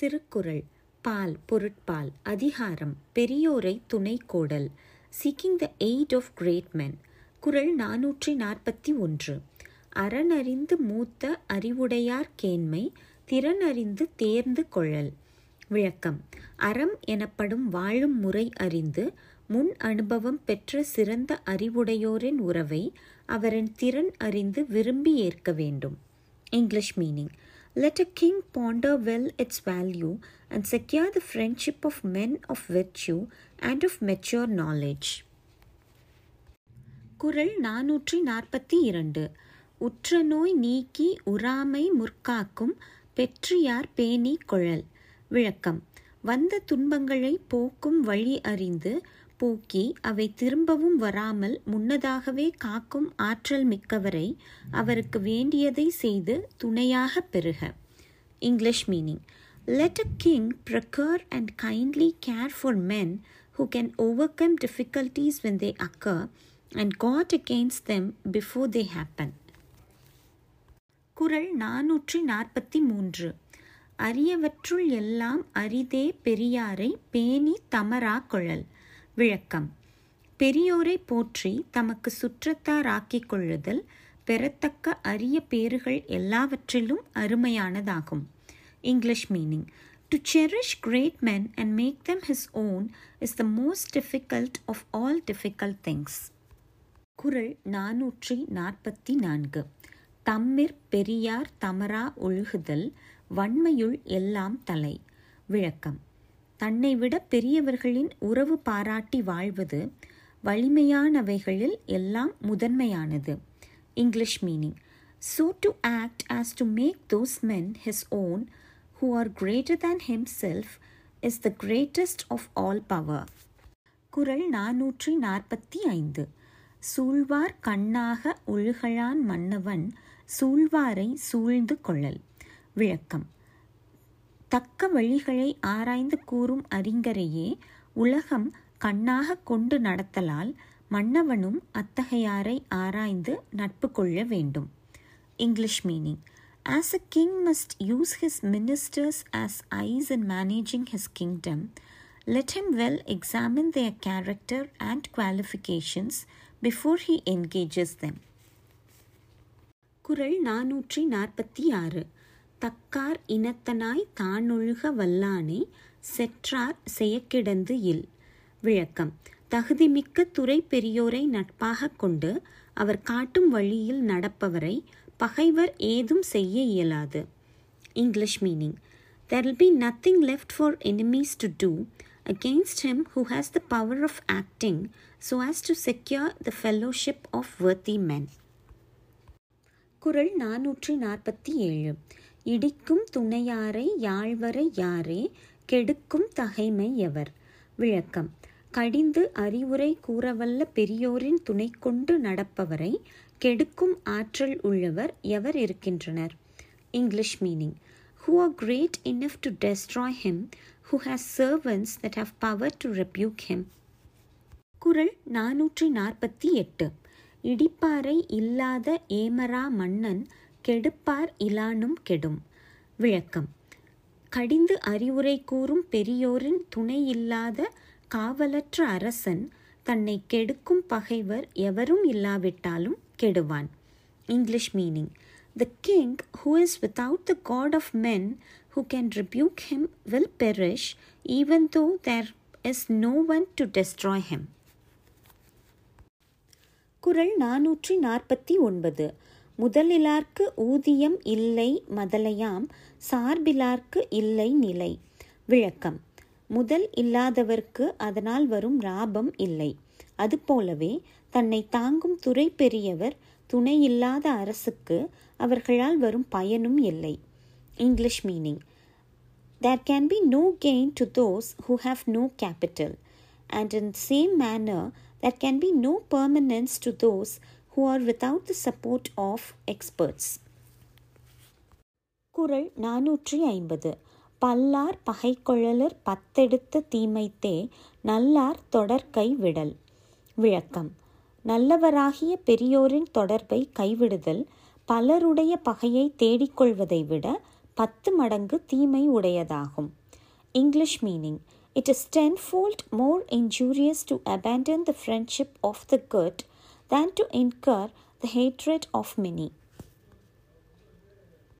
திருக்குறள் பால் பொருட்பால் அதிகாரம் பெரியோரை துணை கோடல் seeking the aid of great men குரல் நாநூற்றி நாற்பத்தி ஒன்று. அறனறிந்து மூத்த அறிவுடையார் கேண்மை திறனறிந்து தேர்ந்து கொள்ளல் விளக்கம் அறம் எனப்படும் வாழும் முறை அறிந்து முன் அனுபவம் பெற்ற சிறந்த அறிவுடையோரின் உறவை அவரின் திறன் அறிந்து விரும்பி ஏற்க வேண்டும். English meaning let a king ponder well its value and secure the friendship of men of virtue and of mature knowledge Kural நானூற்றி நாற்பத்தி இரண்டு உற்ற நோய் நீக்கி உறாமை முற்காக்கும் பெற்றியார் பேணி கொழல் விளக்கம் வந்த துன்பங்களை போக்கும் வழி அறிந்து போக்கி அவை திரும்பவும் வராமல் முன்னதாகவே காக்கும் ஆற்றல் மிக்கவரை அவருக்கு வேண்டியதை செய்து துணையாக பெறுக. English meaning let a king procure and kindly care for men who can overcome difficulties when they occur and guard against them before they happen குரல் நானூற்றி நாற்பத்தி மூன்று. அரியவற்றுள் எல்லாம் அரிதே பெரியாரை பேணி தமரா கொழல். விளக்கம். பெரியோரை போற்றி தமக்கு சுற்றத்தாராக்கிக் கொள்ளுதல் பெறத்தக்க அரிய பேறுகள் எல்லாவற்றிலும் அருமையானதாகும். English meaning. To cherish great men and make them his own is the most difficult of all difficult things குரல் நாநூற்றி நாற்பத்தி நான்கு. தம்மிற் பெரியார் தமரா ஒழுகுதல் வன்மையுள் எல்லாம் தலை. விளக்கம். தன்னை விட பெரியவர்களின் உறவு பாராட்டி வாழ்வது வலிமையானவைகளில் எல்லாம் முதன்மையானது. English meaning so to act act to make those men men own who are greater greater than self is the greatest of all power குரல் நாநூற்றி நாற்பத்தி ஐந்து சூழ்வார் கண்ணாக ஒழுகழான் மன்னவன் சூழ்வாரை சூழ்ந்து கொள்ளல். விளக்கம் தக்க வழிகளை ஆராய்ந்து கூறும் அறிஞரையே உலகம் கண்ணாக கொண்டு நடத்தலால் மன்னவனும் அத்தகையாரை ஆராய்ந்து நட்பு கொள்ள வேண்டும் English meaning As a king must use his ministers as eyes in managing his kingdom, let him well examine their character and qualifications before he engages them. குறள் நானூற்றி நாற்பத்தி ஆறு தக்கார் இனத்தனாய் தானொழுக வல்லானே செற்றார் செயக்கிடந்து இல். விளக்கம். தகுதிமிக்க துறை பெரியோரை நட்பாக கொண்டு அவர் காட்டும் வழியில் நடப்பவரை பகைவர் ஏதும் செய்ய இயலாது. English meaning. There will be nothing left for enemies to do against him who has the power of acting so has to secure the fellowship of worthy men குரல் நானூற்றி நாற்பத்தி ஏழு. இடிக்கும் துணையாரை யாழ்வரை யாரே கெடுக்கும் தகைமை எவர்? விளக்கம். கடிந்து அறிவுரை கூறவல்ல பெரியோரின் துணை கொண்டு நடப்பவரை கெடுக்கும் ஆற்றல் உள்ளவர் எவர் இருக்கின்றனர்? English meaning. Who are great enough to destroy him who has servants that have power to rebuke him குரல் நானூற்றி நாற்பத்தி எட்டு. இடிப்பாறை இல்லாத ஏமரா மன்னன் கெடுப்பார் இலானும் கெடும். விளக்கம். கடிந்து அறிவுரை கூறும் பெரியோரின் துணை இல்லாத காவலற்ற அரசன் தன்னை கெடுக்கும் பகைவர் எவரும் இல்லாவிட்டாலும் கெடுவான். English meaning the king who is without the guard of men who can rebuke him will perish even though there is no one to destroy him குரல் நானூற்றி நாற்பத்தி ஒன்பது. முதலிலார்க்கு ஊதியம் இல்லை மதலையாம் சார்பிலார்க்கு இல்லை நிலை. விளக்கம். முதல் இல்லாதவர்க்கு அதனால் வரும் லாபம் இல்லை. அதுபோலவே தன்னை தாங்கும் துறை பெரியவர் துணை இல்லாத அரசுக்கு அவர்களால் வரும் பயனும் இல்லை. English meaning. There can be no gain to those who have no capital, and in the same manner, there can be no permanence to those who are without the support of experts. குரல் நானூற்றி ஐம்பது. பல்லார் பகைக்கொழலர் பத்தெடுத்த தீமைத்தே நல்லார் தொடர்கை விடல். விளக்கம். நல்லவராகிய பெரியோரின் தொடர்பை கைவிடுதல் பலருடைய பகையை தேடிக்கொள்வதை விட பத்து மடங்கு தீமை உடையதாகும். English meaning. It is tenfold more injurious to abandon the friendship of the good than to incur the hatred of many